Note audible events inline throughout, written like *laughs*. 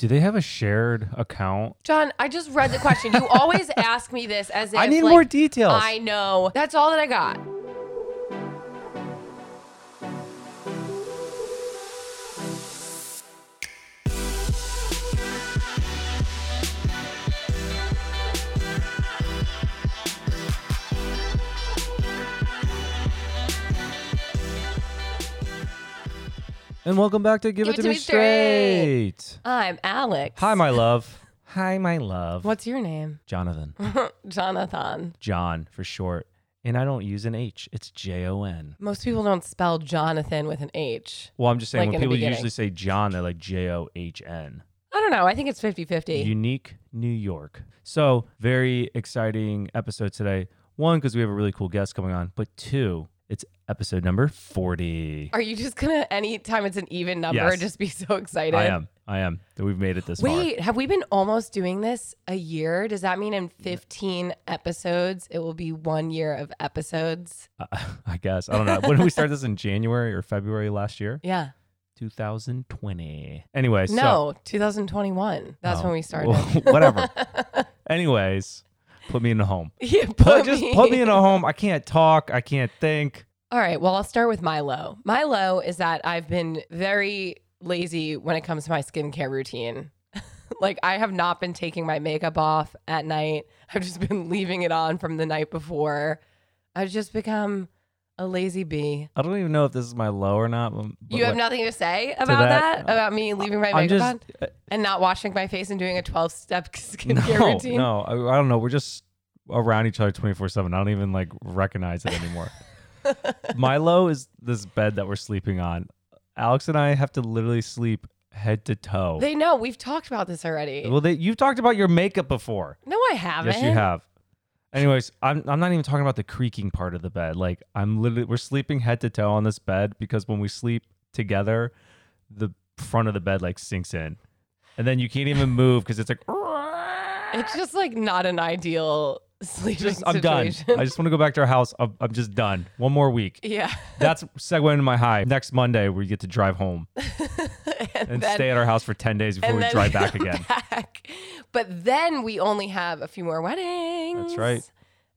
Do they have a shared account? John, I just read the question. You always *laughs* ask me this as if I need like, more details. I know. That's all that I got. And welcome back to Give, It, to, Me Straight. I'm Alex. Hi, my love. Hi, my love. What's your name? Jonathan. *laughs* Jonathan. John for short. And I don't use an H. It's J O N. Most people don't spell Jonathan with an H. Well, I'm just saying Like when people usually say John, they're like J O H N. I don't know. I think it's 50 50. Unique New York. So, very exciting episode today. One, because we have a really cool guest coming on, but two, it's episode number 40. Are you just going to, anytime it's an even number, Yes. just be so excited? I am. I am. That we've made it this far. Wait, have we been almost doing this a year? Does that mean in 15 episodes, it will be one year of episodes? Uh, *laughs* I guess. I don't know. when did we start this in January or February last year? *laughs* Yeah. 2020. Anyway, so No, 2021. That's Oh, when we started. *laughs* well, whatever. Anyways, put me in a home. *laughs* Yeah, Put, put just put me in a home. I can't talk. I can't think. All right. Well, I'll start with my low. My low is that I've been very lazy when it comes to my skincare routine. *laughs* like, I have not been taking my makeup off at night, I've just been *laughs* leaving it on from the night before. I've just become a lazy bee. I don't even know if this is my low or not. but You have what- nothing to say about that, that? Uh, about me leaving my I'm makeup just on uh, and not washing my face and doing a 12 step *laughs* skincare no, routine? no. I, I don't know. We're just around each other 24 seven. I don't even like recognize it anymore. *laughs* my low is this bed that we're sleeping on. Alex and I have to literally sleep head to toe. They know. We've talked about this already. well, they, you've talked about your makeup before. no, I haven't. Yes, you have. Anyways, I'm I'm not even talking about the creaking part of the bed. Like I'm literally we're sleeping head to toe on this bed because when we sleep together, the front of the bed like sinks in, and then you can't even *laughs* move because it's like. It's just like not an ideal sleeping just I'm done. situation. I just want to go back to our house. I'm, I'm just done. One more week. yeah. That's segue into my high. Next Monday, we get to drive home *laughs* and then- stay at our house for 10 days before we then drive back come again. back. *laughs* But then we only have a few more weddings. That's right.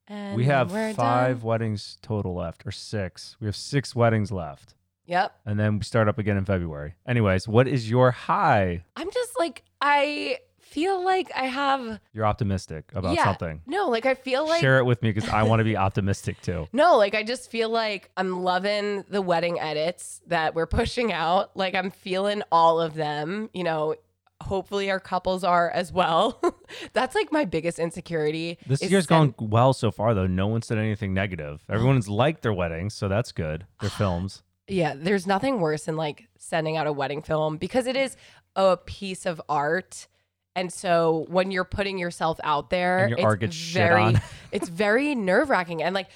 And We have we're five done. weddings total left, or six. We have six weddings left. Yep. And then we start up again in February. Anyways, what is your high? I'm just like I feel like I have You're optimistic about yeah, something. No, like I feel like Share it with me because I want to be *laughs* optimistic too. No, like I just feel like I'm loving the wedding edits that we're pushing out. Like I'm feeling all of them, you know. Hopefully our couples are as well. *laughs* That's like my biggest insecurity. This is year's send- gone well so far, though. No one said anything negative. Everyone's liked their weddings, so that's good. Their *sighs* films. Yeah, there's nothing worse than like sending out a wedding film because it is a piece of art. And so when you're putting yourself out there, your it's very *laughs* it's very nerve-wracking and like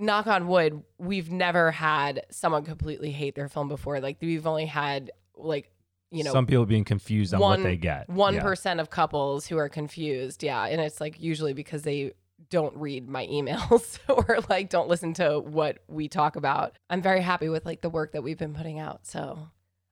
knock on wood, we've never had someone completely hate their film before. Like we've only had like, you know, Some people being confused on one- what they get. one Yeah. of couples who are confused. Yeah. And it's like usually because they don't read my emails *laughs* or like don't listen to what we talk about. I'm very happy with like the work that we've been putting out. So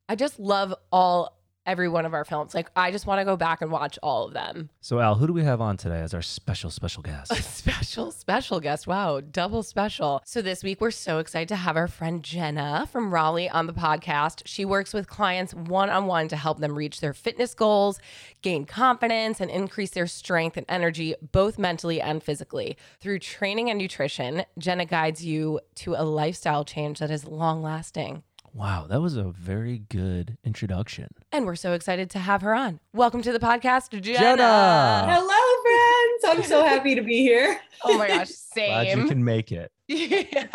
I just love all every one of our films. Like I just want to go back and watch all of them. So, Al, who do we have on today as our special, special guest? *laughs* A special, special guest. Wow, double special. So this week we're so excited to have our friend Jenna from Raleigh on the podcast. She works with clients one on one to help them reach their fitness goals, gain confidence, and increase their strength and energy, both mentally and physically. Through training and nutrition, Jenna guides you to a lifestyle change that is long lasting. Wow, that was a very good introduction. And we're so excited to have her on. Welcome to the podcast, Jenna. Jenna! Hello, friends. I'm so happy to be here. *laughs* Oh my gosh, same. Glad you can make it. *laughs* Yeah.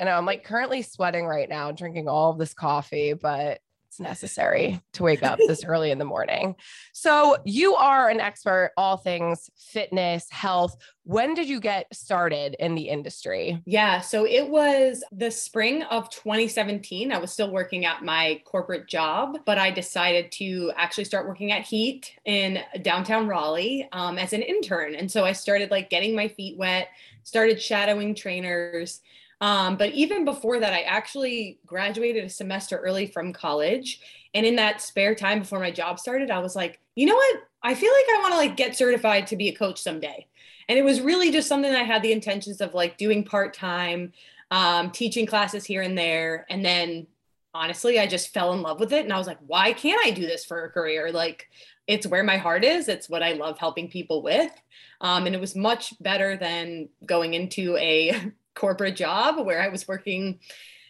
I know. I'm like currently sweating right now, drinking all of this coffee, but it's necessary to wake up this early in the morning. So, you are an expert, all things fitness, health. When did you get started in the industry? Yeah, so it was the spring of 2017. I was still working at my corporate job, but I decided to actually start working at Heat in downtown Raleigh um, as an intern. And so I started like getting my feet wet, started shadowing trainers. Um, but even before that, I actually graduated a semester early from college. And in that spare time before my job started, I was like, you know what? I feel like I want to like get certified to be a coach someday. And it was really just something I had the intentions of like doing part time, um, teaching classes here and there. And then honestly, I just fell in love with it. And I was like, why can't I do this for a career? Like, it's where my heart is. It's what I love helping people with. Um, and it was much better than going into a *laughs* corporate job where I was working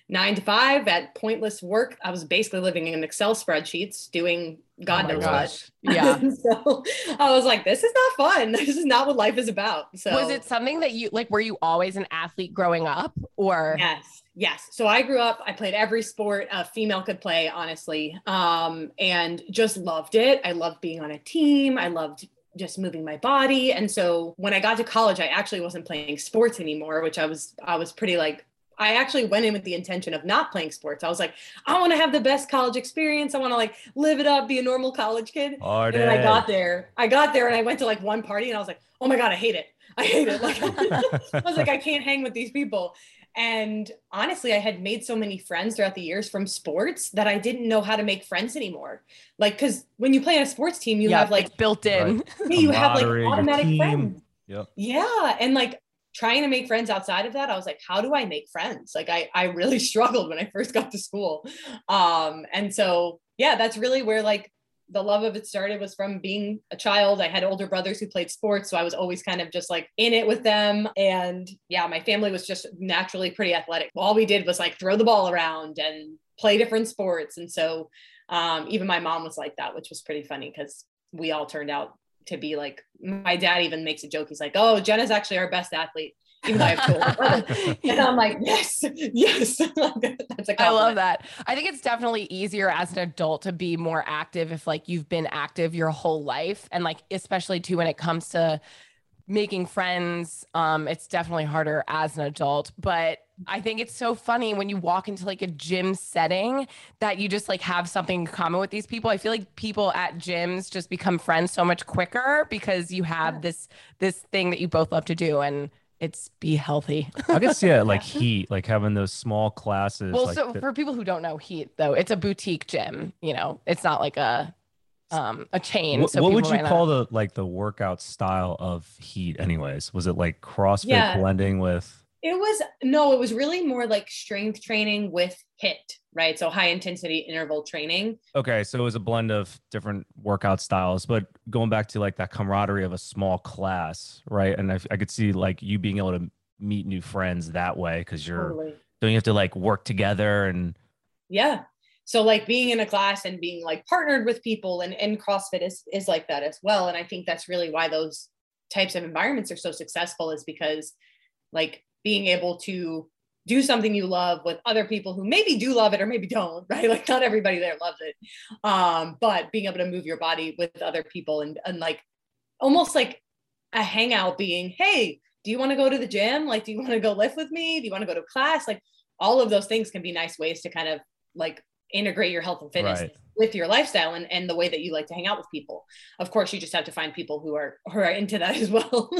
nine to five at pointless work. I was basically living in Excel spreadsheets doing God oh knows gosh. what. Yeah. *laughs* so I was like, this is not fun. *laughs* This is not what life is about. So was it something that you like, were you always an athlete growing up or? Yes. Yes. So I grew up, I played every sport a female could play, honestly. Um, and just loved it. I loved being on a team. I loved just moving my body. And so when I got to college, I actually wasn't playing sports anymore, which I was, I was pretty like I actually went in with the intention of not playing sports. I was like, I want to have the best college experience. I want to like live it up, be a normal college kid. And then I got there. I got there and I went to like one party and I was like, oh my God, I hate it. I hate it. Like *laughs* I was like, I can't hang with these people. And honestly, I had made so many friends throughout the years from sports that I didn't know how to make friends anymore. Like, because when you play on a sports team, you yeah, have like built in. Right. Yeah, *laughs* you have like automatic friends. Yep. Yeah. And like trying to make friends outside of that i was like how do i make friends like i i really *laughs* struggled when i first got to school um and so yeah that's really where like the love of it started was from being a child i had older brothers who played sports so i was always kind of just like in it with them and yeah my family was just naturally pretty athletic all we did was like throw the ball around and play different sports and so um, even my mom was like that which was pretty funny because we all turned out to be like my dad even makes a joke. He's like, "Oh, Jenna's actually our best athlete." Even though I have *laughs* and I'm like, yes, yes. *laughs* That's a I love that. I think it's definitely easier as an adult to be more active if like you've been active your whole life. And like, especially too, when it comes to making friends, um, it's definitely harder as an adult. But I think it's so funny when you walk into like a gym setting that you just like have something in common with these people. I feel like people at gyms just become friends so much quicker because you have this this thing that you both love to do and it's be healthy. I can see it like heat, like having those small classes. Well, like so for people who don't know heat though, it's a boutique gym, you know, it's not like a um a chain. What, so what would you call the like the workout style of heat anyways? Was it like CrossFit yeah. blending with it was no, it was really more like strength training with HIIT, right? So high intensity interval training. Okay, so it was a blend of different workout styles, but going back to like that camaraderie of a small class, right? And I, I could see like you being able to meet new friends that way because you're totally. don't you have to like work together and yeah. So like being in a class and being like partnered with people and, and CrossFit is is like that as well. And I think that's really why those types of environments are so successful is because like being able to do something you love with other people who maybe do love it or maybe don't, *laughs* right? Like not everybody there loves it. Um, but being able to move your body with other people and, and like almost like a hangout being, hey, do you want to go to the gym? Like, do you want to go lift with me? Do you want to go to class? Like all of those things can be nice ways to kind of like integrate your health and fitness right with your lifestyle and, and the way that you like to hang out with people. Of course, you just have to find people who are who are into that *laughs* as well.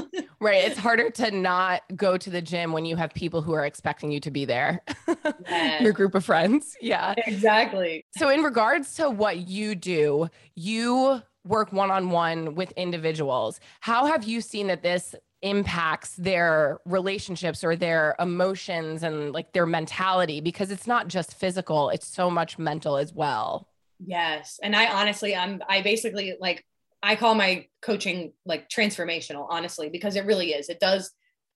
right. It's harder to not go to the gym when you have people who are expecting you to be there. *laughs* Yes. your group of friends. Yeah. Exactly. So in regards to what you do, you work one-on-one with individuals. How have you seen that this impacts their relationships or their emotions and like their mentality because it's not just physical, it's so much mental as well. Yes. And I honestly, I'm, I basically like, I call my coaching like transformational, honestly, because it really is. It does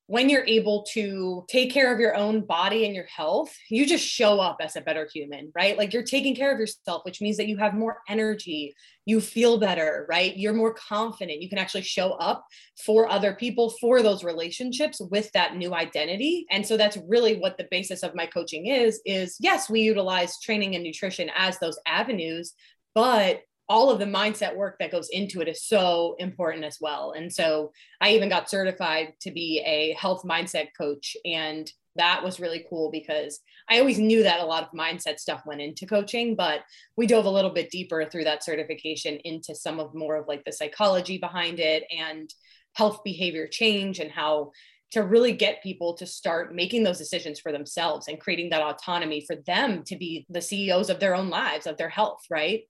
when you're able to take care of your own body and your health, you just show up as a better human, right? Like you're taking care of yourself, which means that you have more energy, you feel better, right? You're more confident. You can actually show up for other people, for those relationships with that new identity. And so that's really what the basis of my coaching is is yes, we utilize training and nutrition as those avenues, but all of the mindset work that goes into it is so important as well. And so I even got certified to be a health mindset coach. And that was really cool because I always knew that a lot of mindset stuff went into coaching, but we dove a little bit deeper through that certification into some of more of like the psychology behind it and health behavior change and how to really get people to start making those decisions for themselves and creating that autonomy for them to be the CEOs of their own lives, of their health, right?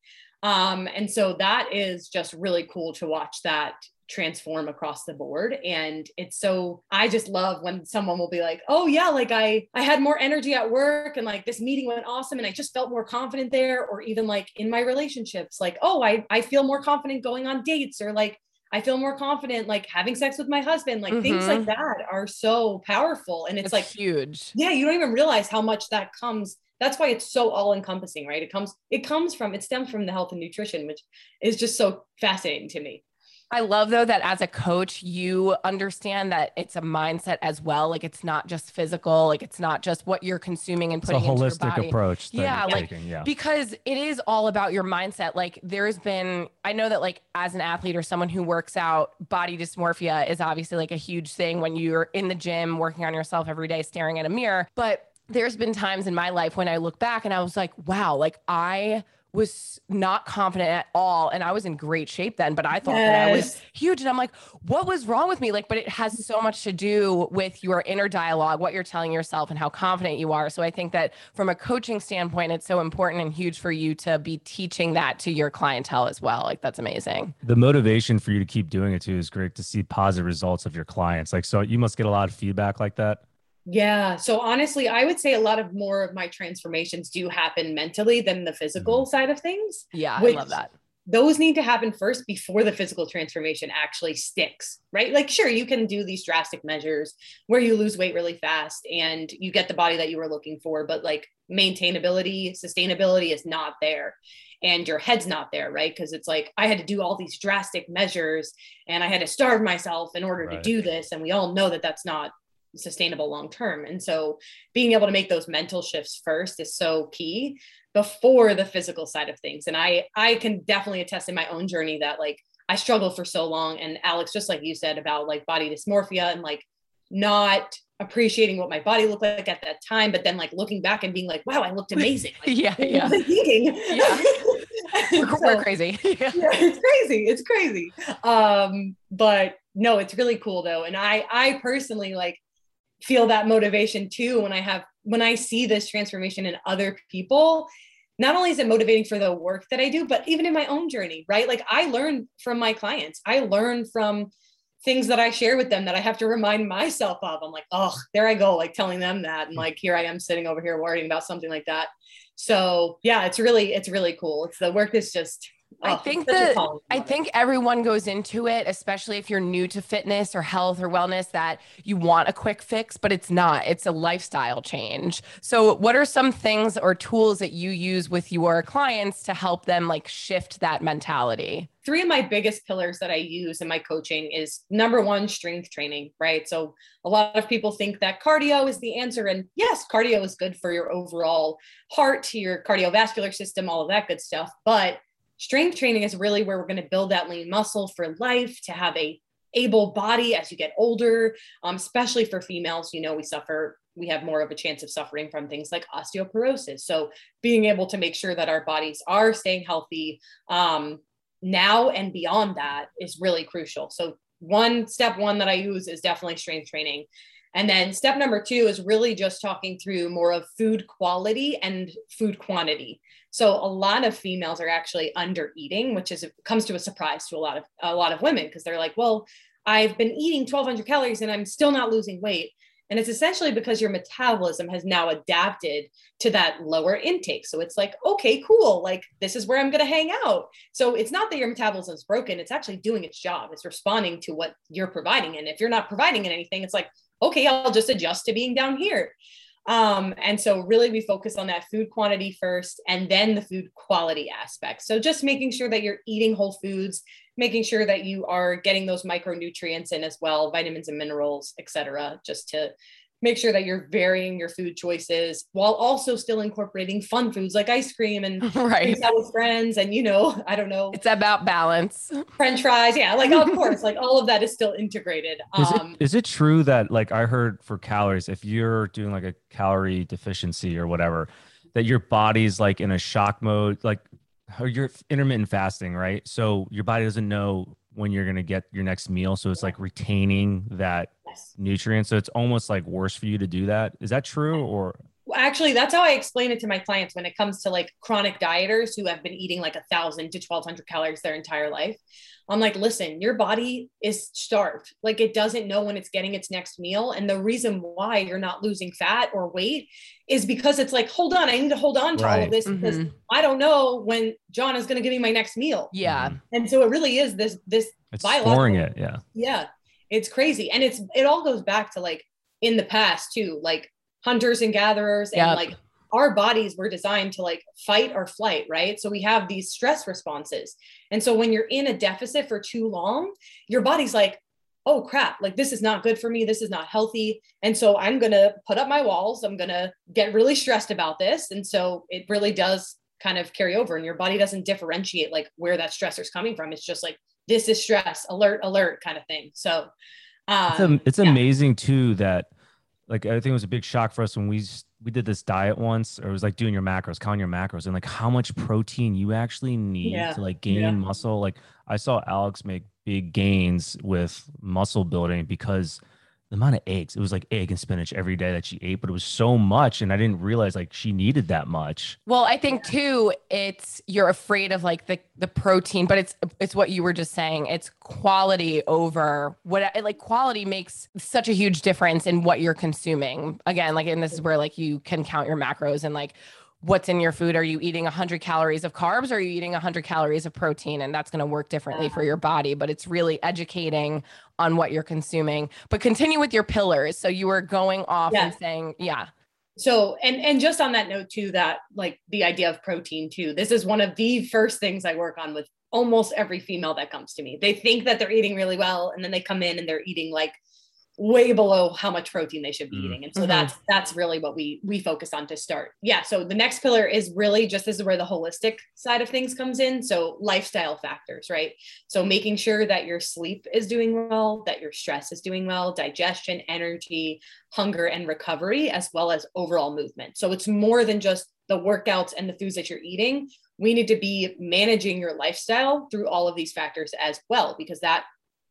Um, and so that is just really cool to watch that transform across the board and it's so i just love when someone will be like oh yeah like i i had more energy at work and like this meeting went awesome and i just felt more confident there or even like in my relationships like oh i i feel more confident going on dates or like I feel more confident like having sex with my husband. Like mm-hmm. things like mm-hmm. that are so powerful. And it's, it's like huge. Yeah, you don't even realize how much that comes. That's why it's so all encompassing, right? It comes, it comes from, it stems from the health and nutrition, which is just so fascinating to me. I love though that as a coach, you understand that it's a mindset as well. Like it's not just physical, like it's not just what you're consuming and putting it's a holistic into your approach. yeah, like taking, yeah. because it is all about your mindset. Like there's been, I know that like as an athlete or someone who works out, body dysmorphia is obviously like a huge thing when you're in the gym working on yourself every day, staring at a mirror. But there's been times in my life when I look back and I was like, wow, like I was not confident at all and I was in great shape then but I thought yes. that I was huge and I'm like what was wrong with me? Like but it has so much to do with your inner dialogue what you're telling yourself and how confident you are. So I think that from a coaching standpoint it's so important and huge for you to be teaching that to your clientele as well. Like that's amazing. The motivation for you to keep doing it too is great to see positive results of your clients. Like so you must get a lot of feedback like that yeah. So honestly, I would say a lot of more of my transformations do happen mentally than the physical mm-hmm. side of things. Yeah, I love that. Those need to happen first before the physical transformation actually sticks, right? Like, sure, you can do these drastic measures where you lose weight really fast and you get the body that you were looking for, but like maintainability, sustainability is not there and your head's not there, right? Because it's like I had to do all these drastic measures and I had to starve myself in order right. to do this. And we all know that that's not sustainable long term. And so being able to make those mental shifts first is so key before the physical side of things. And I I can definitely attest in my own journey that like I struggled for so long. And Alex just like you said about like body dysmorphia and like not appreciating what my body looked like at that time but then like looking back and being like wow I looked *laughs* amazing. Like, yeah. *laughs* yeah *laughs* yeah. We're, so, we're, crazy. yeah. yeah. it's crazy it's crazy. Um but no it's really cool though. And I I personally like feel that motivation too when I have when I see this transformation in other people. Not only is it motivating for the work that I do, but even in my own journey, right? Like I learn from my clients. I learn from things that I share with them that I have to remind myself of. I'm like, oh, there I go, like telling them that. And like here I am sitting over here worrying about something like that. So yeah, it's really, it's really cool. It's the work is just I oh, think that I think everyone goes into it, especially if you're new to fitness or health or wellness, that you want a quick fix, but it's not. It's a lifestyle change. So, what are some things or tools that you use with your clients to help them like shift that mentality? Three of my biggest pillars that I use in my coaching is number one, strength training, right? So, a lot of people think that cardio is the answer. And yes, cardio is good for your overall heart, your cardiovascular system, all of that good stuff. But strength training is really where we're going to build that lean muscle for life to have a able body as you get older um, especially for females you know we suffer we have more of a chance of suffering from things like osteoporosis. So being able to make sure that our bodies are staying healthy um, now and beyond that is really crucial. So one step one that i use is definitely strength training. And then step number two is really just talking through more of food quality and food quantity. So a lot of females are actually under eating, which is comes to a surprise to a lot of a lot of women because they're like, well, I've been eating 1200 calories and I'm still not losing weight. And it's essentially because your metabolism has now adapted to that lower intake. So it's like, okay, cool. Like this is where I'm going to hang out. So it's not that your metabolism is broken. It's actually doing its job. It's responding to what you're providing. And if you're not providing it anything, it's like, okay, I'll just adjust to being down here. Um, and so really we focus on that food quantity first and then the food quality aspect. So just making sure that you're eating whole foods, making sure that you are getting those micronutrients in as well, vitamins and minerals, et cetera, just to make sure that you're varying your food choices while also still incorporating fun foods like ice cream and *laughs* right. out with friends and you know *laughs* i don't know. It's about balance. *laughs* French fries yeah like of course like all of that is still integrated is, um, it, is it true that like i heard for calories if you're doing like a calorie deficiency or whatever that your body's like in a shock mode like or you're intermittent fasting right? So your body doesn't know when you're going to get your next meal so it's like retaining that nutrient. So it's almost like worse for you to do that. Is that true or? Actually, that's how I explain it to my clients when it comes to like chronic dieters who have been eating like a thousand to 1200 calories their entire life. I'm like, listen, your body is starved. Like it doesn't know when it's getting its next meal. And the reason why you're not losing fat or weight is because it's like, hold on, I need to hold on to right. all of this mm-hmm. because I don't know when John is going to give me my next meal. Yeah. And so it really is this, this, it's storing it. Yeah. Yeah. It's crazy. And it's, it all goes back to like in the past too, like hunters and gatherers and yep. like our bodies were designed to like fight or flight, right? So we have these stress responses. And so when you're in a deficit for too long, your body's like, oh crap, like this is not good for me. This is not healthy. And so I'm going to put up my walls. I'm going to get really stressed about this. And so it really does kind of carry over and your body doesn't differentiate like where that stressor is coming from. It's just like, this is stress, alert, alert kind of thing. So um, it's, a, it's yeah. amazing too that like I think it was a big shock for us when we we did this diet once, or it was like doing your macros, counting your macros, and like how much protein you actually need yeah. to like gain yeah. muscle. Like I saw Alex make big gains with muscle building because the amount of eggs. It was like egg and spinach every day that she ate but it was so much and i didn't realize like she needed that much. Well i think too it's you're afraid of like the the protein but it's it's what you were just saying. It's quality over what like quality makes such a huge difference in what you're consuming. Again like and this is where like you can count your macros and like what's in your food. Are you eating 100 calories of carbs or are you eating 100 calories of protein? And that's going to work differently for your body, but it's really educating on what you're consuming. But continue with your pillars. So you were going off yeah. and saying, yeah. So, and and just on that note too, that like the idea of protein too. This is one of the first things I work on with almost every female that comes to me. They think that they're eating really well, and then they come in and they're eating like way below how much protein they should be mm-hmm. eating and so mm-hmm. that's that's really what we we focus on to start yeah so the next pillar is really just this is where the holistic side of things comes in so lifestyle factors right so making sure that your sleep is doing well that your stress is doing well digestion energy hunger and recovery as well as overall movement so it's more than just the workouts and the foods that you're eating we need to be managing your lifestyle through all of these factors as well because that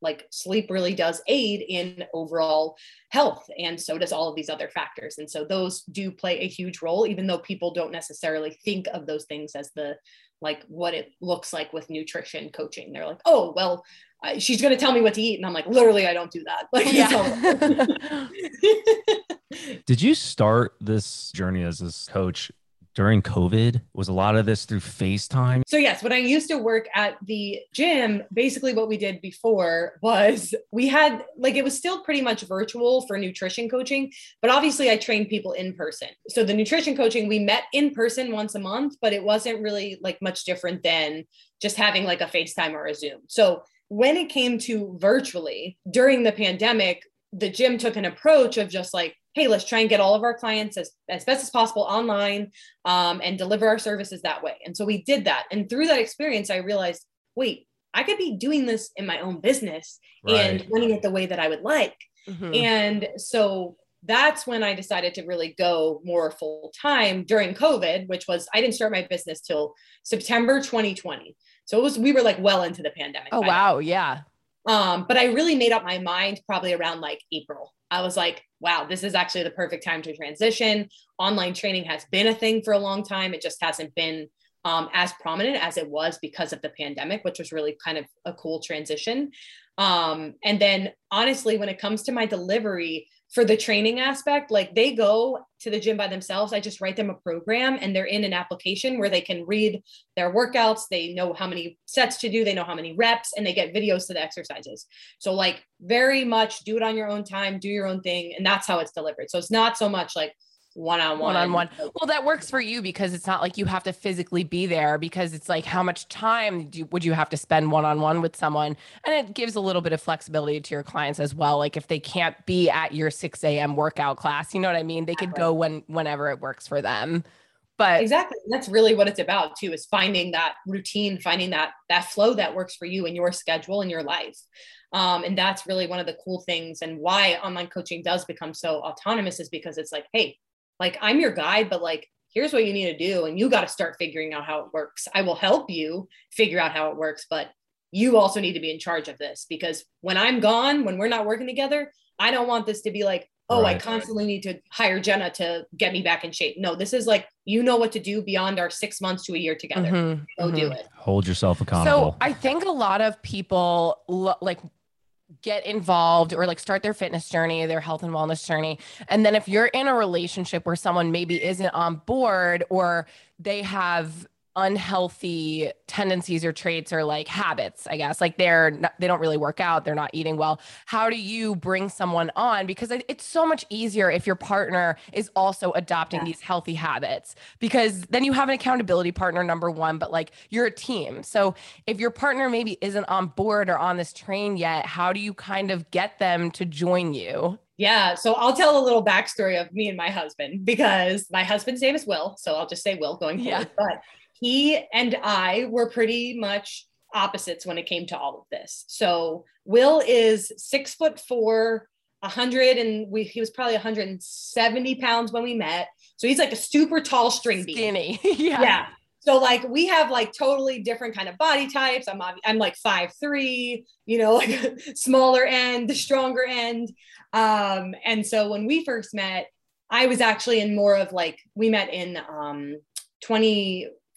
like sleep really does aid in overall health and so does all of these other factors. And so those do play a huge role even though people don't necessarily think of those things as the like what it looks like with nutrition coaching. They're like oh well uh, she's going to tell me what to eat and i'm like literally i don't do that. *laughs* Like yeah. *laughs* *laughs* did you start this journey as this coach during COVID? Was a lot of this through FaceTime? So, yes, when I used to work at the gym, basically what we did before was we had like it was still pretty much virtual for nutrition coaching, but obviously I trained people in person. So, the nutrition coaching, we met in person once a month, but it wasn't really like much different than just having like a FaceTime or a Zoom. So, when it came to virtually during the pandemic, the gym took an approach of just like, hey, let's try and get all of our clients as, as best as possible online um, and deliver our services that way. And so we did that. And through that experience, I realized, wait, I could be doing this in my own business right. and running it the way that I would like. Mm-hmm. And so that's when I decided to really go more full time during COVID, which was I didn't start my business till September 2020. So it was we were like well into the pandemic. Oh wow, yeah. Um, but I really made up my mind probably around like April. I was like, wow, this is actually the perfect time to transition. Online training has been a thing for a long time. It just hasn't been um, as prominent as it was because of the pandemic, which was really kind of a cool transition. Um, and then honestly, when it comes to my delivery, for the training aspect, like they go to the gym by themselves. I just write them a program and they're in an application where they can read their workouts. They know how many sets to do, they know how many reps, and they get videos to the exercises. So, like, very much do it on your own time, do your own thing. And that's how it's delivered. So, it's not so much like, one on one. One on one. Well, that works for you because it's not like you have to physically be there because it's like how much time you, would you have to spend one on one with someone? And it gives a little bit of flexibility to your clients as well. Like if they can't be at your 6 a.m. workout class, you know what I mean? They could go when whenever it works for them. But exactly, that's really what it's about too, is finding that routine, finding that that flow that works for you in your schedule and your life. Um, and that's really one of the cool things and why online coaching does become so autonomous is because it's like, hey, like i'm your guide but like here's what you need to do and you got to start figuring out how it works i will help you figure out how it works but you also need to be in charge of this because when i'm gone when we're not working together i don't want this to be like oh, I constantly need to hire Jenna to get me back in shape. No, this is like, you know what to do beyond our six months to a year together. Mhm, Go do mhm. it. Hold yourself accountable. So I think a lot of people lo- like get involved or like start their fitness journey, their health and wellness journey. And then if you're in a relationship where someone maybe isn't on board or they have unhealthy tendencies or traits or like habits, I guess, like they're not, they don't really work out, they're not eating well. How do you bring someone on because it's so much easier if your partner is also adopting Yeah. these healthy habits because then you have an accountability partner number 1, but like you're a team. So if your partner maybe isn't on board or on this train yet, how do you kind of get them to join you? Yeah. So I'll tell a little backstory of me and my husband because my husband's name is Will. So I'll just say Will going Yeah. forward. But he and I were pretty much opposites when it came to all of this. So Will is six foot four, a hundred, and we he was probably 170 pounds when we met. So he's like a super tall string bean. Skinny. *laughs* yeah. yeah. So like we have like totally different kind of body types. I'm I'm like five three, you know, *laughs* like smaller end, the stronger end. Um, and so when we first met, I was actually in more of like we met in um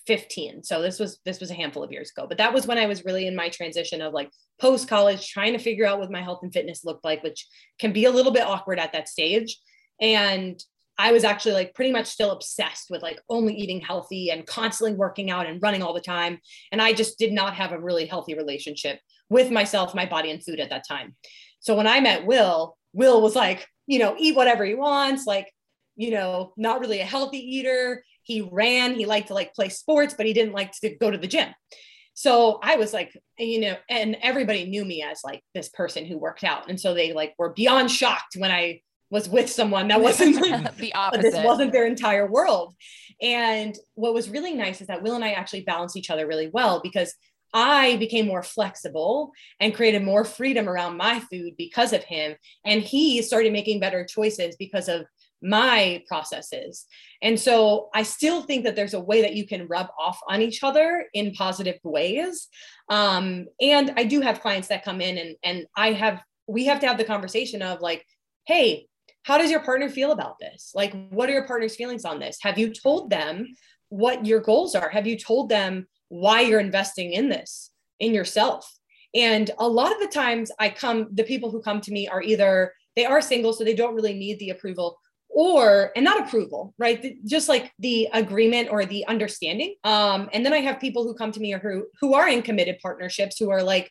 2015. So this was this was a handful of years ago, but that was when I was really in my transition of like post college, trying to figure out what my health and fitness looked like, which can be a little bit awkward at that stage. And I was actually like pretty much still obsessed with like only eating healthy and constantly working out and running all the time. And I just did not have a really healthy relationship with myself, my body, and food at that time. So when I met Will, Will was like, you know, eat whatever he wants, like, you know, not really a healthy eater. He ran, he liked to like play sports, but he didn't like to go to the gym. So I was like, you know, and everybody knew me as like this person who worked out. And so they like were beyond shocked when I was with someone that wasn't *laughs* like, the but *laughs* this wasn't their entire world. And what was really nice is that Will and I actually balanced each other really well because I became more flexible and created more freedom around my food because of him. And he started making better choices because of my processes. And so I still think that there's a way that you can rub off on each other in positive ways. Um, and I do have clients that come in and, and I have, we have to have the conversation of like, hey, how does your partner feel about this? Like, what are your partner's feelings on this? Have you told them what your goals are? Have you told them why you're investing in this, in yourself? And a lot of the times I come, the people who come to me are either they are single, so they don't really need the approval, or and not approval, right? The- Just like the agreement or the understanding. Um, and then I have people who come to me or who who are in committed partnerships who are like,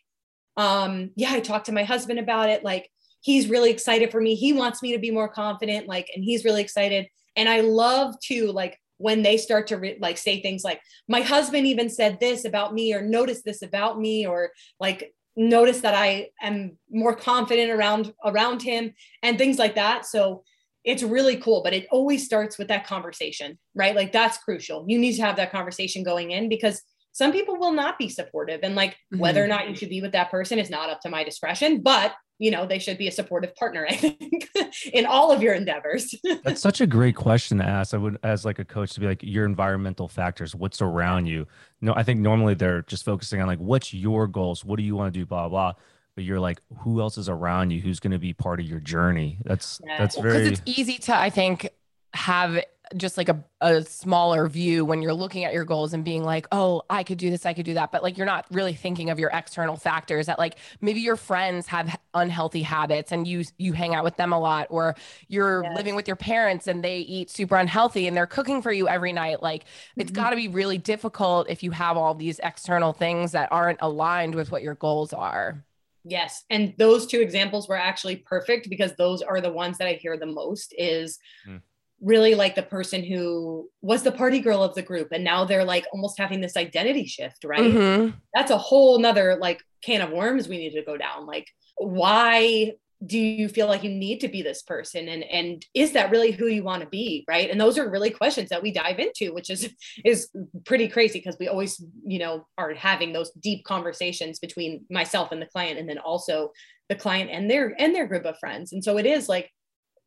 um, yeah, I talked to my husband about it. Like, he's really excited for me. He wants me to be more confident, like, and he's really excited. And I love to like when they start to re- like say things like, my husband even said this about me, or notice this about me, or like notice that I am more confident around around him, and things like that. So it's really cool, but it always starts with that conversation, right? Like that's crucial. You need to have that conversation going in because some people will not be supportive and like whether or mm-hmm. not you should be with that person is not up to my discretion but you know they should be a supportive partner *laughs* i think in all of your endeavors *laughs* That's such a great question to ask. I would, as like a coach, to be like your environmental factors, what's around you. No, I think normally they're just focusing on like what's your goals, what do you want to do, blah blah. But you're like, who else is around you? Who's going to be part of your journey? That's Yeah. that's because it's easy to i think have just like a, a smaller view when you're looking at your goals and being like oh i could do this i could do that but like you're not really thinking of your external factors that like maybe your friends have unhealthy habits and you you hang out with them a lot or you're Yes. living with your parents and they eat super unhealthy and they're cooking for you every night like it's Mhm. got to be really difficult if you have all these external things that aren't aligned with what your goals are yes and those two examples were actually perfect because those are the ones that i hear the most is Hmm. really like the person who was the party girl of the group and now they're like almost having this identity shift right Mhm. that's a whole nother like can of worms we need to go down like why do you feel like you need to be this person? And and is that really who you want to be right? And those are really questions that we dive into which is is pretty crazy because we always you know are having those deep conversations between myself and the client and then also the client and their and their group of friends. And so it is like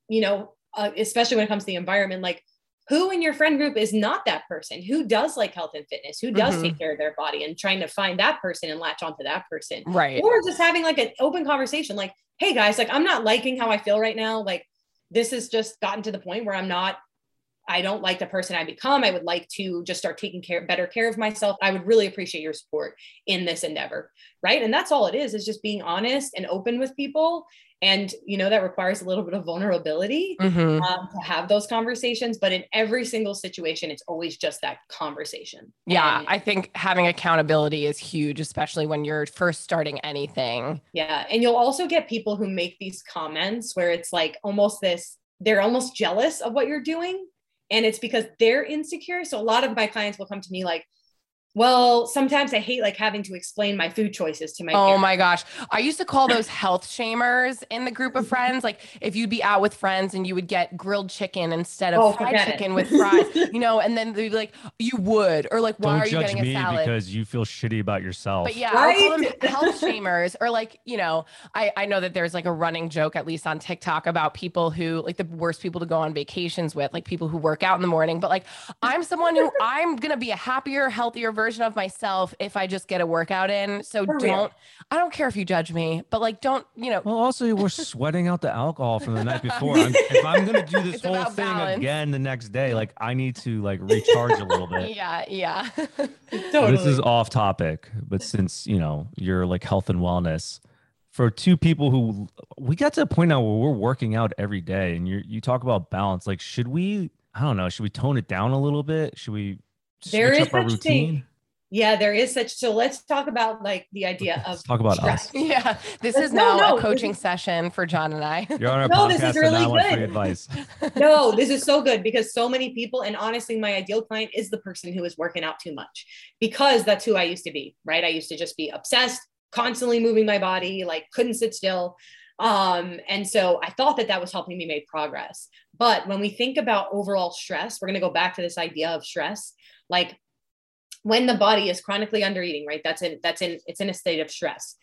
you know uh, especially when it comes to the environment like who in your friend group is not that person who does like health and fitness who does Mhm. take care of their body and trying to find that person and latch onto that person right or just having like an open conversation like hey guys like i'm not liking how i feel right now like this has just gotten to the point where I'm not I don't like the person I become. I would like to just start taking care, better care of myself. I would really appreciate your support in this endeavor. Right. And that's all it is, is just being honest and open with people. And, you know, that requires a little bit of vulnerability Mhm. um, to have those conversations. But in every single situation, it's always just that conversation. Yeah, And- I think having accountability is huge, especially when you're first starting anything. Yeah. And you'll also get people who make these comments where it's like almost this, they're almost jealous of what you're doing. And it's because they're insecure. So a lot of my clients will come to me like, well, sometimes I hate like having to explain my food choices to my Oh parents. my gosh. I used to call those *laughs* health shamers in the group of friends. Like if you'd be out with friends and you would get grilled chicken instead of Oh, fried forget it. chicken with fries, you *laughs* know, and then they'd be like, you would, or like, why Don't are you getting me a salad? because you feel shitty about yourself. But yeah, I'll call them health *laughs* shamers or like, you know, I, I know that there's like a running joke, at least on TikTok, about people who like the worst people to go on vacations with, like people who work out in the morning. But like, I'm someone who I'm going to be a happier, healthier version of myself if I just get a workout in. So oh, For don't, I don't care if you judge me, but like, don't, you know, Well, also we're sweating out the alcohol from the night before. I'm, *laughs* if I'm gonna do this It's whole thing balance. again the next day, like I need to like recharge a little bit. yeah, yeah. Totally. This is off topic, but since you know you're like health and wellness, for two people who we got to a point now where we're working out every day, and you you talk about balance. Like, should we? I don't know. Should we tone it down a little bit? Should we? There switch is up our such thing. Routine. yeah, there is such. So let's talk about like the idea of Let's talk about stress. us. yeah. This No, is now no, a coaching is- session for John and I. *laughs* You're on our No, this podcast, is and really I good. advice. *laughs* no, this is so good because so many people, and honestly, my ideal client is the person who is working out too much because that's who I used to be, right? I used to just be obsessed, constantly moving my body, like couldn't sit still. Um, and so I thought that that was helping me make progress. But when we think about overall stress, we're going to go back to this idea of stress. Like when the body is chronically under eating, right? That's in, that's in, it's in a state of stress.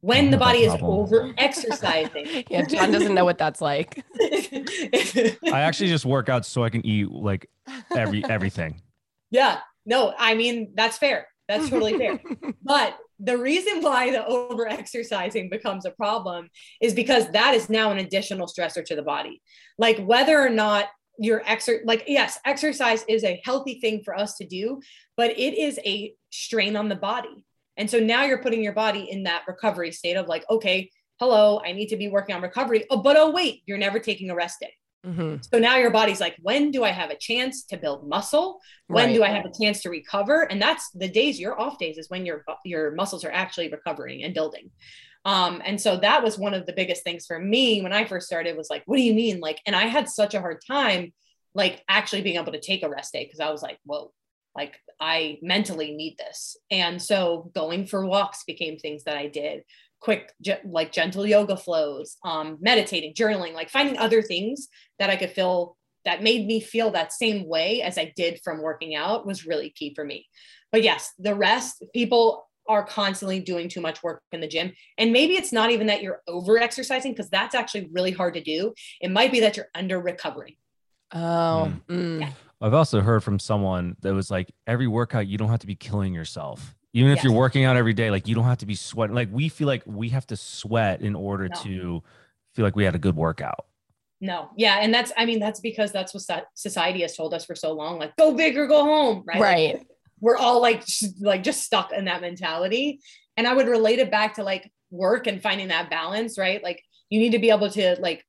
When mm, the body is over exercising, *laughs* yeah, John doesn't know what that's like. *laughs* I actually just work out so I can eat like every everything. Yeah, no, I mean, that's fair. That's totally fair. *laughs* But the reason why the over exercising becomes a problem is because that is now an additional stressor to the body. Like whether or not you're exer like yes, exercise is a healthy thing for us to do, but it is a strain on the body. And so now you're putting your body in that recovery state of like, okay, hello, I need to be working on recovery. Oh, but oh wait, you're never taking a rest day. Mhm. So now your body's like, when do I have a chance to build muscle? When do I have a chance to recover? And that's the days your off days is when your your muscles are actually recovering and building. Um, and so that was one of the biggest things for me when I first started was like, what do you mean? Like, and I had such a hard time like actually being able to take a rest day because I was like, whoa, like I mentally need this. And so going for walks became things that I did quick ge- like gentle yoga flows um meditating journaling like finding other things that i could feel that made me feel that same way as i did from working out was really key for me but yes the rest people are constantly doing too much work in the gym and maybe it's not even that you're over exercising because that's actually really hard to do it might be that you're under recovering Oh, mm. Yeah. I've also heard from someone that was like, every workout, you don't have to be killing yourself. Even if Yes. you're working out every day, like you don't have to be sweating. Like we feel like we have to sweat in order No. to feel like we had a good workout. no yeah and that's i mean that's because that's what so- society has told us for so long like go big or go home right Like, right. We're all like just, like just stuck in that mentality. And i would relate it back to like work and finding that balance right? Like you need to be able to like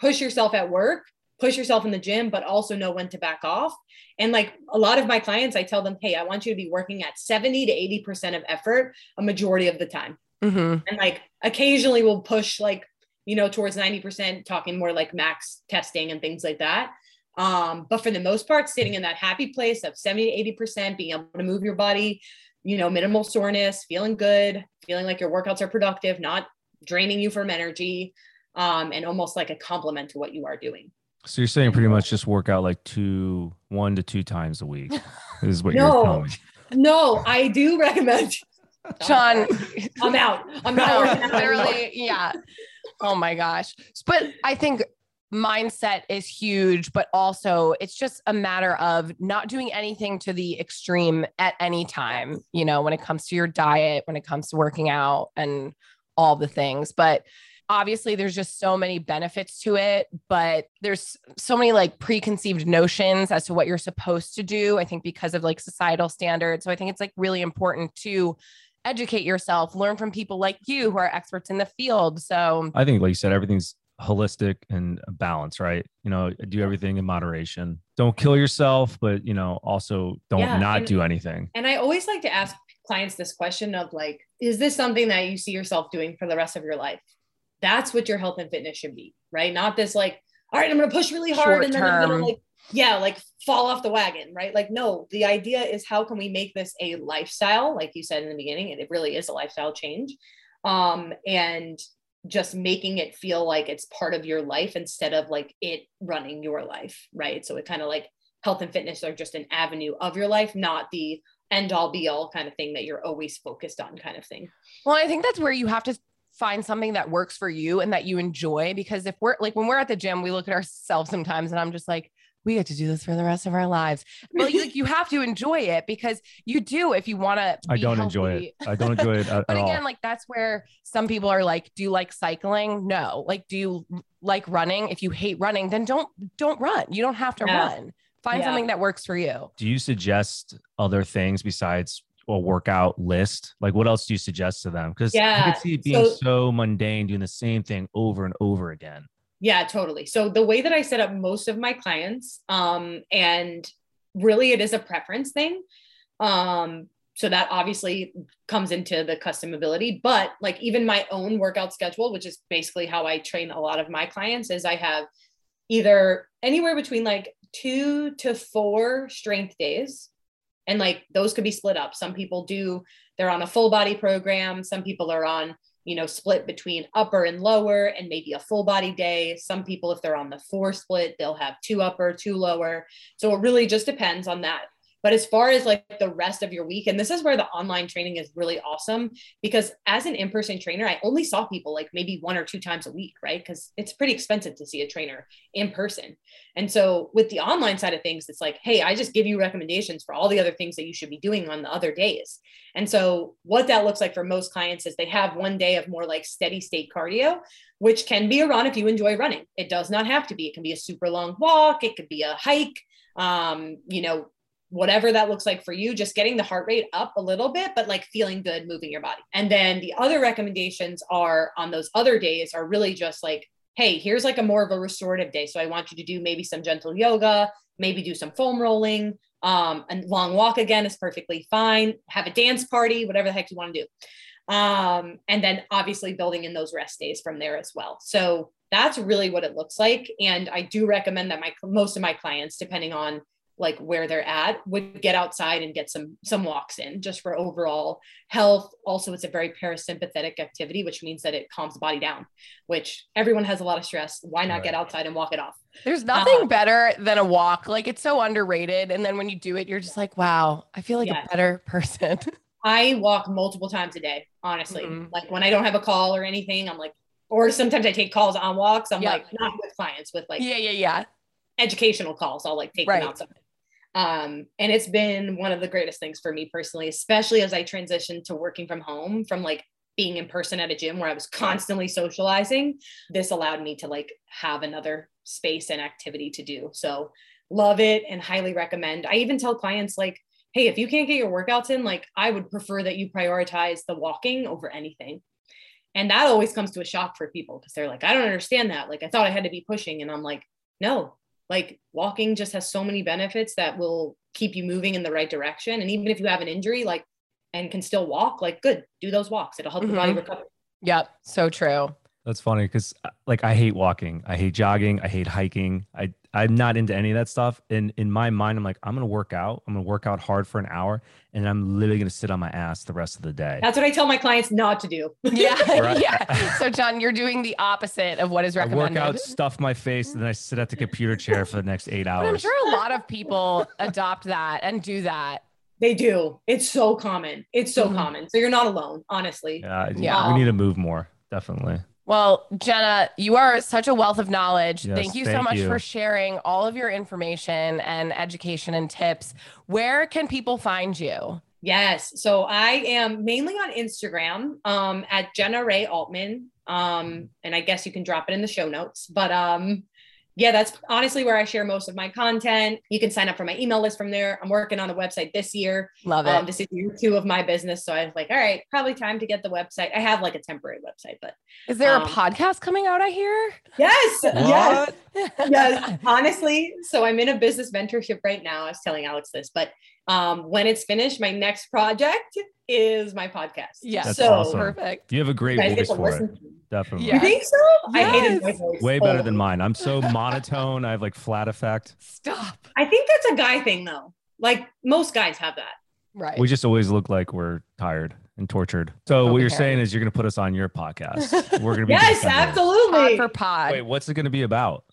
push yourself at work push yourself in the gym but also know when to back off. And like a lot of my clients i tell them hey i want you to be working at 70 to 80% of effort a majority of the time. Hmm and like occasionally we'll push like you know towards 90% talking more like max testing and things like that um but for the most part sitting in that happy place of 70 to 80% being able to move your body you know minimal soreness feeling good feeling like your workouts are productive not draining you from energy um and almost like a compliment to what you are doing So you're saying pretty much just work out like two, one to two times a week is what No. you're telling me. no i do recommend *laughs* John, i'm out i'm not no, working out literally, yeah. Oh my gosh. But I think mindset is huge, but also it's just a matter of not doing anything to the extreme at any time, you know, when it comes to your diet, when it comes to working out and all the things. But obviously there's just so many benefits to it, but there's so many like preconceived notions as to what you're supposed to do. I think because of like societal standards. So I think it's like really important to educate yourself, learn from people like you who are experts in the field. So I think, like you said, everything's holistic and balance, right? You know, do everything in moderation. Don't kill yourself, but you know, also don't Yeah, not and- do anything. And I always like to ask clients this question of like, is this something that you see yourself doing for the rest of your life? That's what your health and fitness should be, right? Not this like, all right, I'm gonna push really hard Short and then I'm gonna like, yeah, like fall off the wagon, right? Like, no, the idea is how can we make this a lifestyle, like you said in the beginning, and it really is a lifestyle change. Um, and just making it feel like it's part of your life instead of like it running your life, right? So it kind of like health and fitness are just an avenue of your life, not the end all be all kind of thing that you're always focused on kind of thing. Well, I think that's where you have to find something that works for you and that you enjoy. Because if we're like when we're at the gym, we look at ourselves sometimes and I'm just like, we get to do this for the rest of our lives. But like, *laughs* you have to enjoy it because you do if you want to. I don't enjoy it. I don't enjoy it at, But at again, all. like that's where some people are like, do you like cycling? No. Like, do you like running? If you hate running, then don't don't run. You don't have to Yeah. run. Find Yeah. something that works for you. Do you suggest other things besides a workout list? Like, what else do you suggest to them? Because I Yeah, could see it being so- so mundane, doing the same thing over and over again. Yeah, totally. So the way that I set up most of my clients, um, and really it is a preference thing. Um, so that obviously comes into the customability, but like even my own workout schedule, which is basically how I train a lot of my clients, is I have either anywhere between like two to four strength days. And like those could be split up. Some people do, they're on a full body program. Some people are on you know, split between upper and lower and maybe a full body day. Some people, if they're on the four split, they'll have two upper, two lower. So it really just depends on that. But as far as like the rest of your week, and this is where the online training is really awesome because as an in person trainer, I only saw people like maybe one or two times a week, right? Because it's pretty expensive to see a trainer in person. And so with the online side of things, it's like, hey, I just give you recommendations for all the other things that you should be doing on the other days. And so, what that looks like for most clients is they have one day of more like steady state cardio, which can be a run if you enjoy running. It does not have to be. It can be a super long walk, it could be a hike, um, you know, whatever that looks like for you, just getting the heart rate up a little bit, but like feeling good moving your body. And then the other recommendations are on those other days are really just like, hey, here's like a more of a restorative day. So, I want you to do maybe some gentle yoga, maybe do some foam rolling. Um, a long walk again is perfectly fine. Have a dance party, whatever the heck you want to do. Um, and then obviously building in those rest days from there as well. So that's really what it looks like. And I do recommend that my most of my clients, depending on like where they're at would get outside and get some some walks in just for overall health also it's a very parasympathetic activity which means that it calms the body down which everyone has a lot of stress why not Right. get outside and walk it off There's nothing Uh, better than a walk. Like it's so underrated. And then when you do it, you're just like, wow, I feel like Yes. a better person. *laughs* I walk multiple times a day, honestly. Mhm. Like when I don't have a call or anything, I'm like, or sometimes I take calls on walks. I'm Yeah. like, not with clients, with like yeah, yeah, yeah. educational calls. I'll like take Right. them outside. Um, and it's been one of the greatest things for me personally, especially as I transitioned to working from home from like being in person at a gym where I was constantly socializing. This allowed me to like have another space and activity to do. So love it and highly recommend. I even tell clients like, hey, if you can't get your workouts in, like I would prefer that you prioritize the walking over anything. And that always comes to a shock for people because they're like, I don't understand that. Like I thought I had to be pushing. And I'm like, no, like walking just has so many benefits that will keep you moving in the right direction. And even if you have an injury, like and can still walk, like good, do those walks. It'll help your body Mhm. recover. Yep. So true. That's funny because like I hate walking, I hate jogging, I hate hiking. I I'm not into any of that stuff. And in my mind, I'm like, I'm gonna work out. I'm gonna work out hard for an hour, and I'm literally gonna sit on my ass the rest of the day. That's what I tell my clients not to do. Yeah. *laughs* Right. *laughs* yeah. So John, you're doing the opposite of what is I work out, stuff my face, and then I sit at the computer chair for the next eight but I'm sure a lot of people adopt that and do that. They do. It's so common. It's so Mhm. common. So you're not alone, honestly. Yeah, Yeah. we need to move more, definitely. Well, Jenna, you are such a wealth of knowledge. Yes, thank you so much you. for sharing all of your information and education and tips. Where can people find you? Yes. So I am mainly on Instagram um, at Jenna Ray Altman. Um, and I guess you can drop it in the show notes. But um, yeah, that's honestly where I share most of my content. You can sign up for my email list from there. I'm working on a website this year. Love it. Um, this is year two of my business. So I was like, all right, probably time to get the website. I have like a temporary website, but Is there a um, podcast coming out? I hear. yes, yes, yes. Honestly, so I'm in a business mentorship right now. I was telling Alex this, but um, when it's finished, my next project is my podcast. Yeah. That's so awesome. Perfect. You have a great you guys get voice for it. to. Definitely. Yeah. You think so? I hated my voice. Way better than mine. I'm so monotone. I have like flat affect. Stop. I think that's a guy thing though. Like most guys have that. Right. We just always look like we're tired and tortured. So Broken what you're saying is you're going to put us on your podcast. *laughs* We're going to be Yes, defenders. pod absolutely. for pod. Wait, what's it going to be about?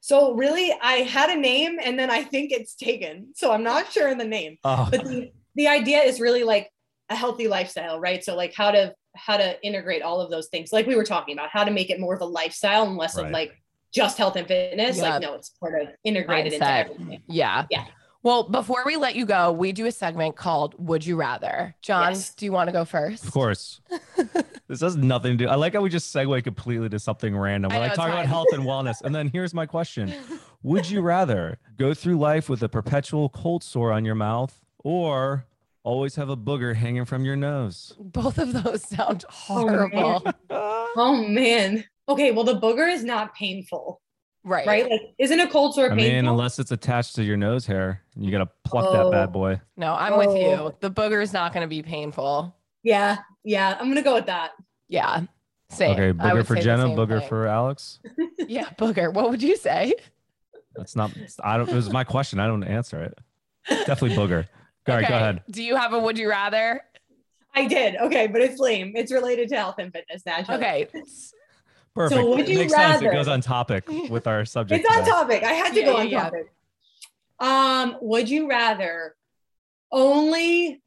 So really, I had a name and then I think it's taken. So I'm not sure in the name. Oh, But the, the idea is really like a healthy lifestyle, right? So like how to how to integrate all of those things, like we were talking about, how to make it more of a lifestyle and less Right. of like just health and fitness. Yeah. Like no, it's part of integrated into everything. Yeah. Yeah. Well, before we let you go, we do a segment called Would You Rather. John, Yes. do you want to go first? of course. *laughs* this has nothing to do. I like how we just segue completely to something random. I We're know, like it's talking about health and wellness. And then here's my question *laughs* Would you rather go through life with a perpetual cold sore on your mouth or always have a booger hanging from your nose? Both of those sound Oh, man. horrible. *laughs* Oh man. Okay, well the booger is not painful, right. right? Like isn't a cold sore I painful? mean, unless it's attached to your nose hair, and you got to pluck that Oh. bad boy. No, I'm with Oh. you. The booger is not going to be painful. yeah, yeah, I'm gonna go with that. Yeah. Same. Okay, I booger would for say the Jenna, same booger thing. for Alex. *laughs* Yeah, booger. What would you say? That's not. I don't. It was my question. I don't answer it. Definitely booger. All right, go Okay, ahead. Do you have a would you rather? I did. Okay, but it's lame. It's related to health and fitness naturally. Okay. *laughs* Perfect. would it you makes sense. It goes on topic with our subject. It's on today. topic. I had to Yeah, go on yeah. topic. Um, would you rather only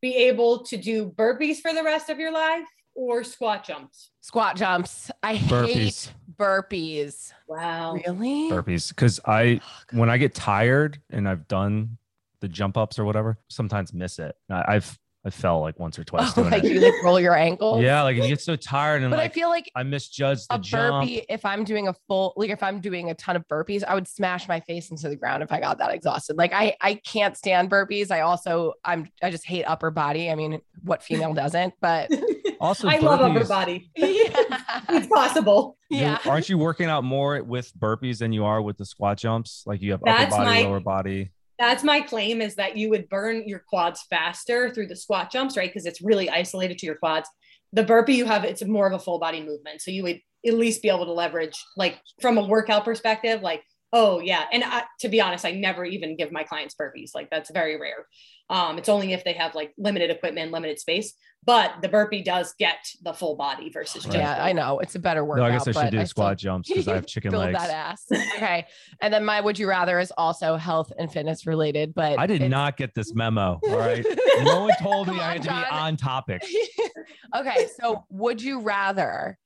be able to do burpees for the rest of your life or squat jumps? Squat jumps. I Burpees. hate burpees. Wow. Really? burpees because I when I get tired and I've done the jump ups or whatever, sometimes miss it. I, I've I fell like once or *laughs* oh, twice Oh, doing like it. you like roll your ankle. Yeah, like you get so tired and But I feel like I misjudged the a jump. burpee, if I'm doing a full, like if I'm doing a ton of burpees, I would smash my face into the ground if I got that exhausted. Like I, I can't stand burpees. I also, I'm, I just hate upper body. I mean, what female doesn't? But *laughs* Also, I love upper body. yeah, *laughs* It's possible. you- yeah. Aren't you working out more with burpees than you are with the squat jumps? Like you have That's upper body, my- lower body. That's my claim is that you would burn your quads faster through the squat jumps, right? Because it's really isolated to your quads. The burpee you have, it's more of a full body movement. So you would at least be able to leverage, like from a workout perspective, like, oh yeah. And I, to be honest, I never even give my clients burpees. Like that's very rare. Um, it's only if they have like limited equipment, limited space. But the burpee does get the full body versus oh, just Yeah, I know it's a better workout. No. I guess I should do still squat jumps *laughs* because I have chicken build legs. that ass. Okay, and then my would you rather is also health and fitness related, but I did it's- not get this memo. All *laughs* right. no one told me Come I had to be on topic. *laughs* okay, so would you rather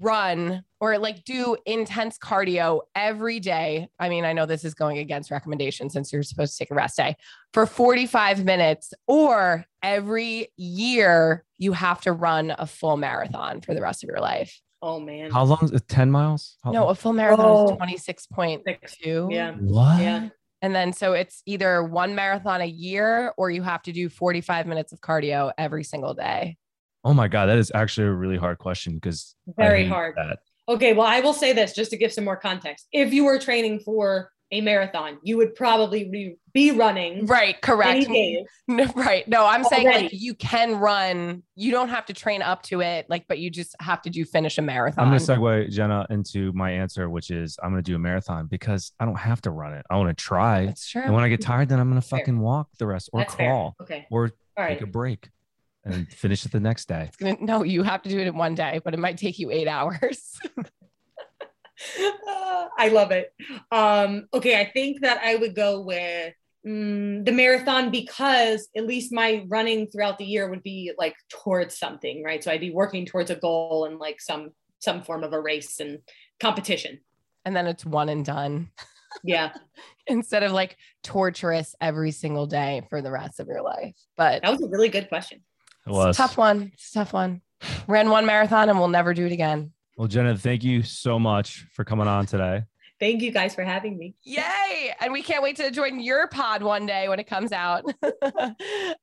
run or like do intense cardio every day? I mean, I know this is going against recommendation since you're supposed to take a rest day for 45 minutes, or every year you have to run a full marathon for the rest of your life. oh man. How long is it? 10 miles? How No, a full marathon is Oh. 26.2. Yeah. What? Yeah. And then so it's either one marathon a year or you have to do 45 minutes of cardio every single day. Oh my God. That is actually a really hard question because Very hard. That. Okay, well, I will say this just to give some more context. If you were training for a marathon, you would probably be, be running Right, correct. *laughs* No, right. No, I'm saying like you can run. You don't have to train up to it, like, but you just have to do finish a marathon. I'm going to segue Jenna into my answer, which is I'm going to do a marathon because I don't have to run it. I want to try. That's true. And when I get tired, then I'm going to Fair. fucking walk the rest or That's fair. crawl Okay. or All right. take a break and finish it the next day. It's gonna, no, you have to do it in one day, but it might take you eight hours. *laughs* I love it. Um, okay, I think that I would go with mm, the marathon because at least my running throughout the year would be like towards something, right? So I'd be working towards a goal and like some some form of a race and competition. and then it's one and done Yeah, *laughs* instead of like torturous every single day for the rest of your life. But that was a really good question. It was. It's a tough one. It's a tough one. Ran one marathon and we'll never do it again. Well, Jenna, thank you so much for coming on today. Thank you guys for having me. Yay! And we can't wait to join your pod one day when it comes out. *laughs* All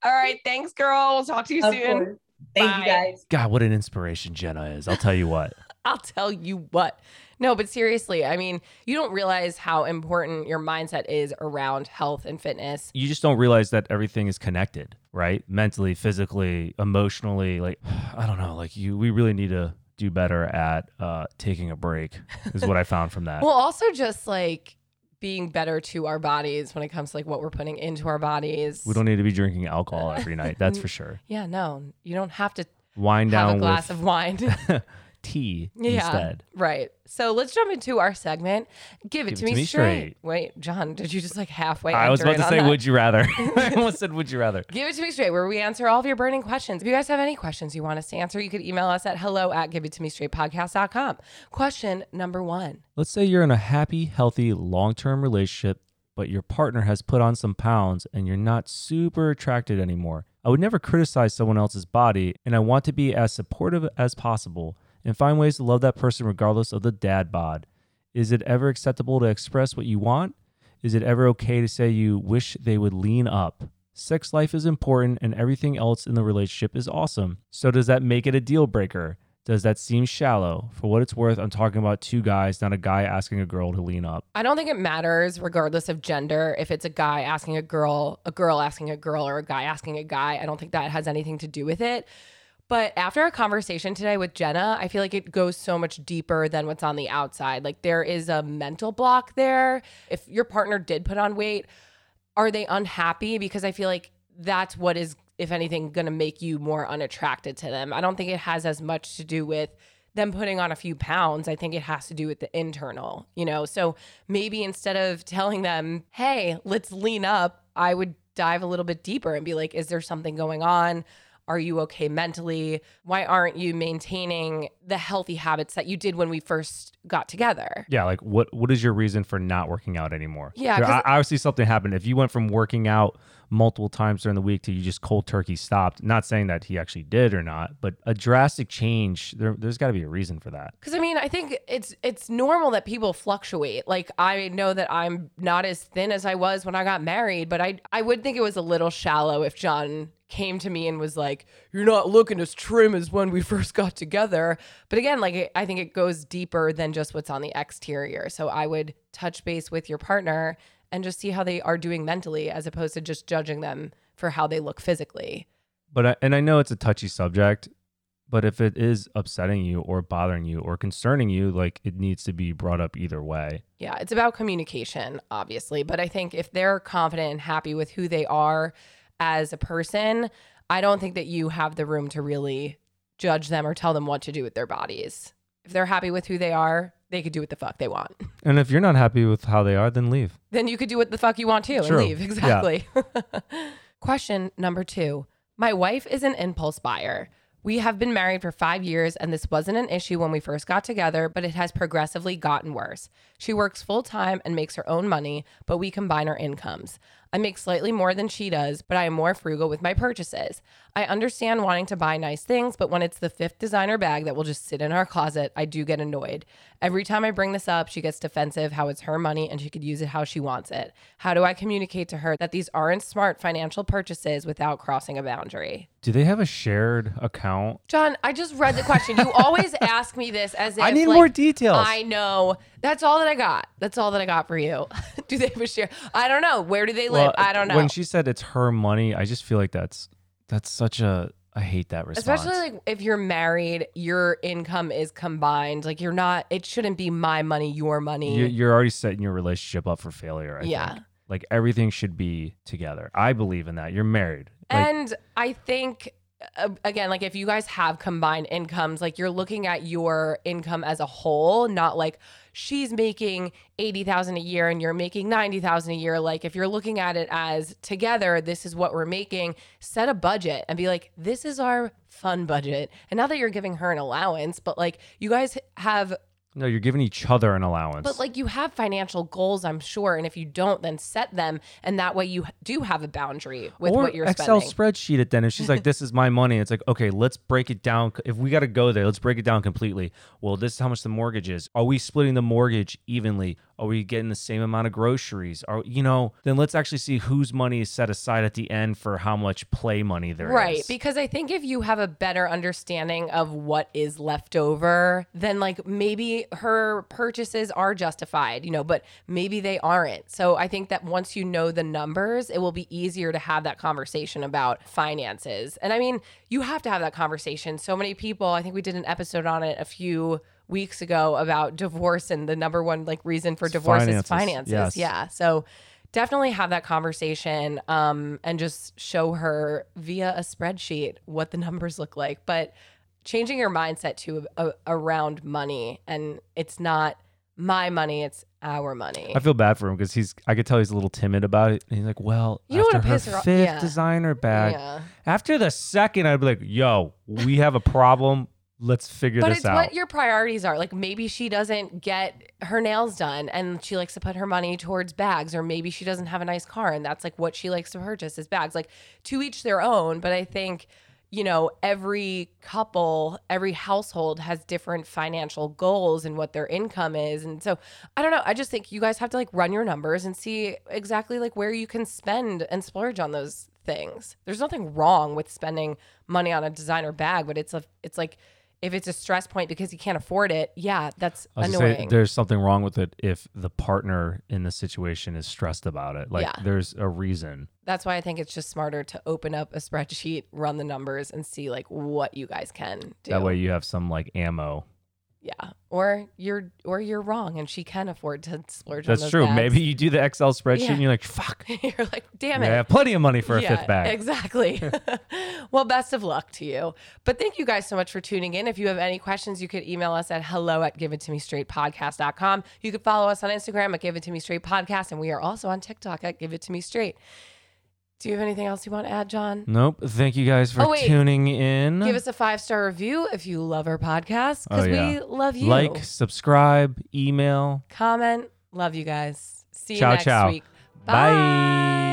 right. Thanks, girl. We'll talk to you Of soon. course. Thank Bye. you guys. God, what an inspiration Jenna is. I'll tell you what. *laughs* I'll tell you what. No, but seriously, I mean, you don't realize how important your mindset is around health and fitness. You just don't realize that everything is connected, right? Mentally, physically, emotionally. Like, *sighs* I don't know. Like, you, we really need to do better at uh, taking a break, is what I found from that. *laughs* Well, also just like being better to our bodies when it comes to like what we're putting into our bodies. we don't need to be drinking alcohol every night. That's *laughs* for sure. Yeah, no, you don't have to Wind have down a glass with of wine. *laughs* tea yeah, instead. right. So let's jump into our segment. Give it, to, me, straight. Wait, John, did you just like halfway? I was about to say, that? would you rather? *laughs* *laughs* I almost said, would you rather? Give it to me straight, where we answer all of your burning questions. If you guys have any questions you want us to answer, you could email us at hello at give it to me straight podcast.com. Question number one. Let's say you're in a happy, healthy, long term relationship, but your partner has put on some pounds and you're not super attracted anymore. I would never criticize someone else's body, and I want to be as supportive as possible and find ways to love that person regardless of the dad bod. Is it ever acceptable to express what you want? Is it ever okay to say you wish they would lean up? Sex life is important and everything else in the relationship is awesome. So, does that make it a deal breaker? Does that seem shallow? For what it's worth, I'm talking about two guys, not a guy asking a girl to lean up. I don't think it matters, regardless of gender, if it's a guy asking a girl, a girl asking a girl, or a guy asking a guy. I don't think that has anything to do with it. But after our conversation today with Jenna, I feel like it goes so much deeper than what's on the outside. Like there is a mental block there. If your partner did put on weight, are they unhappy? Because I feel like that's what is, if anything, going to make you more unattracted to them. I don't think it has as much to do with them putting on a few pounds. I think it has to do with the internal, you know? So maybe instead of telling them, hey, let's lean up, I would dive a little bit deeper and be like, is there something going on? Are you okay mentally? Why aren't you maintaining the healthy habits that you did when we first got together? Yeah, like what what is your reason for not working out anymore? Yeah, There- I- obviously something happened. If you went from working out multiple times during the week to you just cold turkey stopped, not saying that he actually did or not, but a drastic change, there, there's got to be a reason for that. Because I mean, I think it's it's normal that people fluctuate. Like I know that I'm not as thin as I was when I got married, but I I would think it was a little shallow if John came to me and was like, "You're not looking as trim as when we first got together." But again, like I think it goes deeper than just what's on the exterior. So I would touch base with your partner and just see how they are doing mentally, as opposed to just judging them for how they look physically. But I, and I know it's a touchy subject, but if it is upsetting you or bothering you or concerning you, like it needs to be brought up either way. Yeah, it's about communication, obviously. But I think if they're confident and happy with who they are as a person, I don't think that you have the room to really judge them or tell them what to do with their bodies. If they're happy with who they are, they could do what the fuck they want. *laughs* And if you're not happy with how they are, then leave. Then you could do what the fuck you want to True. and leave. *laughs* Exactly. *laughs* Question number two My wife is an impulse buyer. We have been married for five years, and this wasn't an issue when we first got together, but it has progressively gotten worse. She works full time and makes her own money, but we combine our incomes. I make slightly more than she does, but I am more frugal with my purchases. I understand wanting to buy nice things, but when it's the fifth designer bag that will just sit in our closet, I do get annoyed. Every time I bring this up, she gets defensive how it's her money and she could use it how she wants it. How do I communicate to her that these aren't smart financial purchases without crossing a boundary? Do they have a shared account? John, I just read the question. You always *laughs* ask me this as if I need like, more details. I know. That's all that I got. That's all that I got for you. *laughs* do they have a share? I don't know. Where do they live? Well, I don't know. When she said it's her money, I just feel like that's that's such a I hate that response. Especially like if you're married, your income is combined. Like you're not. It shouldn't be my money, your money. you're, you're already setting your relationship up for failure. I Yeah. think. Like everything should be together. I believe in that. You're married. Like, and I think Uh, again, like if you guys have combined incomes, like you're looking at your income as a whole, not like she's making 80,000 a year and you're making 90,000 a year. Like if you're looking at it as together, this is what we're making, set a budget and be like, this is our fun budget. And not that you're giving her an allowance, but like you guys have No, you're giving each other an allowance. But like you have financial goals, I'm sure, and if you don't, then set them, and that way you do have a boundary with or what you're spending. Excel spending. spreadsheet it then. If she's like, *laughs* "This is my money," it's like, okay, let's break it down. If we got to go there, let's break it down completely. Well, this is how much the mortgage is. Are we splitting the mortgage evenly? Are we getting the same amount of groceries? Are you know? Then let's actually see whose money is set aside at the end for how much play money there is. Right. Because I think if you have a better understanding of what is left over, then like maybe her purchases are justified, you know, but maybe they aren't. So I think that once you know the numbers, it will be easier to have that conversation about finances. And I mean, you have to have that conversation. So many people, I think we did an episode on it a few weeks ago about divorce and the number one like reason for divorce finances. is finances. Yes. Yeah. So definitely have that conversation um, and just show her via a spreadsheet what the numbers look like. But changing your mindset to a, around money and it's not my money, it's our money. I feel bad for him because he's. I could tell he's a little timid about it. And he's like, "Well, You don't after her piss her off- fifth yeah. designer bag, yeah. after the second, I'd be like, "Yo, we have a problem. Let's figure But this out. But it's what your priorities are. Like maybe she doesn't get her nails done and she likes to put her money towards bags, or maybe she doesn't have a nice car and that's like what she likes to purchase is bags. Like to each their own. But I think, you know, every couple, every household has different financial goals and what their income is. And so I don't know. I just think you guys have to like run your numbers and see exactly like where you can spend and splurge on those things. There's nothing wrong with spending money on a designer bag, but it's a it's like if it's a stress point because you can't afford it, yeah, that's I was gonna annoying. say, there's something wrong with it if the partner in the situation is stressed about it. Like Yeah. there's a reason. that's why I think it's just smarter to open up a spreadsheet, run the numbers, and see like what you guys can do. That way you have some like ammo. Yeah. Or you're or you're wrong, and she can afford to splurge. on That's true. bags. Maybe you do the Excel spreadsheet Yeah. and you're like, fuck. *laughs* you're like, damn it. I it. have plenty of money for a fifth bag. Exactly. *laughs* *laughs* well, best of luck to you. But thank you guys so much for tuning in. If you have any questions, you could email us at hello at give it to me straight podcast.com. You could follow us on Instagram at give it to me straight podcast. And we are also on TikTok at give it to me straight. Do you have anything else you want to add, John? Nope. Thank you guys for Oh, tuning in. Give us a five star review if you love our podcast because Oh, yeah. we love you. like, subscribe, email. comment. Love you guys. See you Ciao, next ciao. week. Bye.